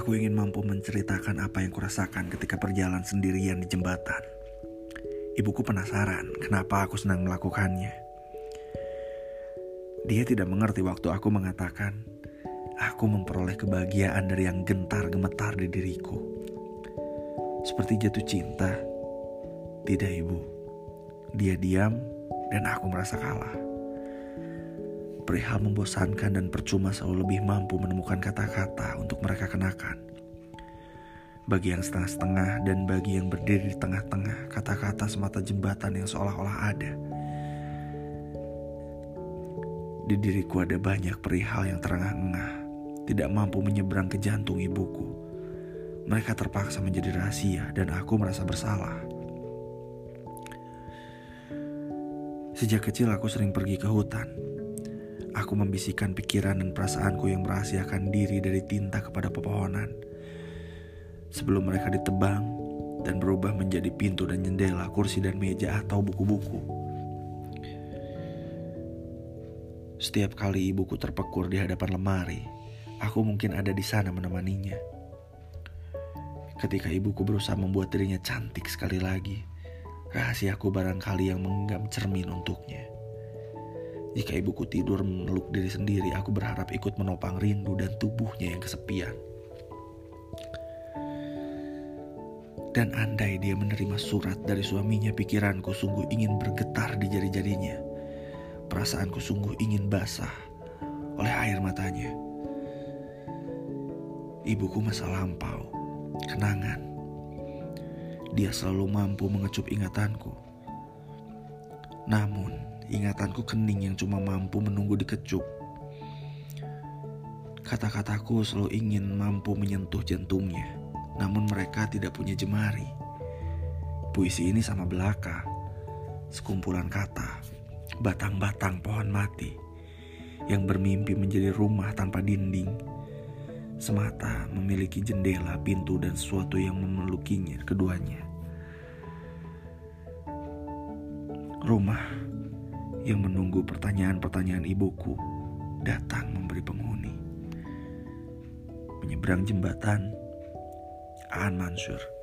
Aku ingin mampu menceritakan apa yang kurasakan ketika perjalanan sendirian di jembatan. Ibuku penasaran kenapa aku senang melakukannya. Dia tidak mengerti waktu aku mengatakan, aku memperoleh kebahagiaan dari yang gentar gemetar di diriku. Seperti jatuh cinta. Tidak ibu. Dia diam dan aku merasa kalah. Perihal membosankan dan percuma selalu lebih mampu menemukan kata-kata untuk mereka kenakan. Bagi yang setengah-setengah dan bagi yang berdiri di tengah-tengah, kata-kata semata jembatan yang seolah-olah ada. Di diriku ada banyak perihal yang terengah-engah, tidak mampu menyeberang ke jantung ibuku. Mereka terpaksa menjadi rahasia dan aku merasa bersalah. Sejak kecil aku sering pergi ke hutan, Aku membisikkan pikiran dan perasaanku yang merahasiakan diri dari tinta kepada pepohonan. Sebelum mereka ditebang dan berubah menjadi pintu dan jendela, kursi dan meja atau buku-buku. Setiap kali ibuku terpekur di hadapan lemari, aku mungkin ada di sana menemaninya. Ketika ibuku berusaha membuat dirinya cantik sekali lagi, rahasiaku barangkali yang menggam cermin untuknya. Jika ibuku tidur meluk diri sendiri, aku berharap ikut menopang rindu dan tubuhnya yang kesepian. Dan andai dia menerima surat dari suaminya, pikiranku sungguh ingin bergetar di jari-jarinya. Perasaanku sungguh ingin basah oleh air matanya. Ibuku masa lampau, kenangan. Dia selalu mampu mengecup ingatanku. Namun, Ingatanku kening yang cuma mampu menunggu dikecup. Kata-kataku selalu ingin mampu menyentuh jantungnya, namun mereka tidak punya jemari. Puisi ini sama belaka, sekumpulan kata, batang-batang pohon mati yang bermimpi menjadi rumah tanpa dinding, semata memiliki jendela, pintu, dan sesuatu yang memelukinya keduanya. Rumah yang menunggu pertanyaan-pertanyaan ibuku datang memberi penghuni. Menyeberang jembatan, Aan Mansur.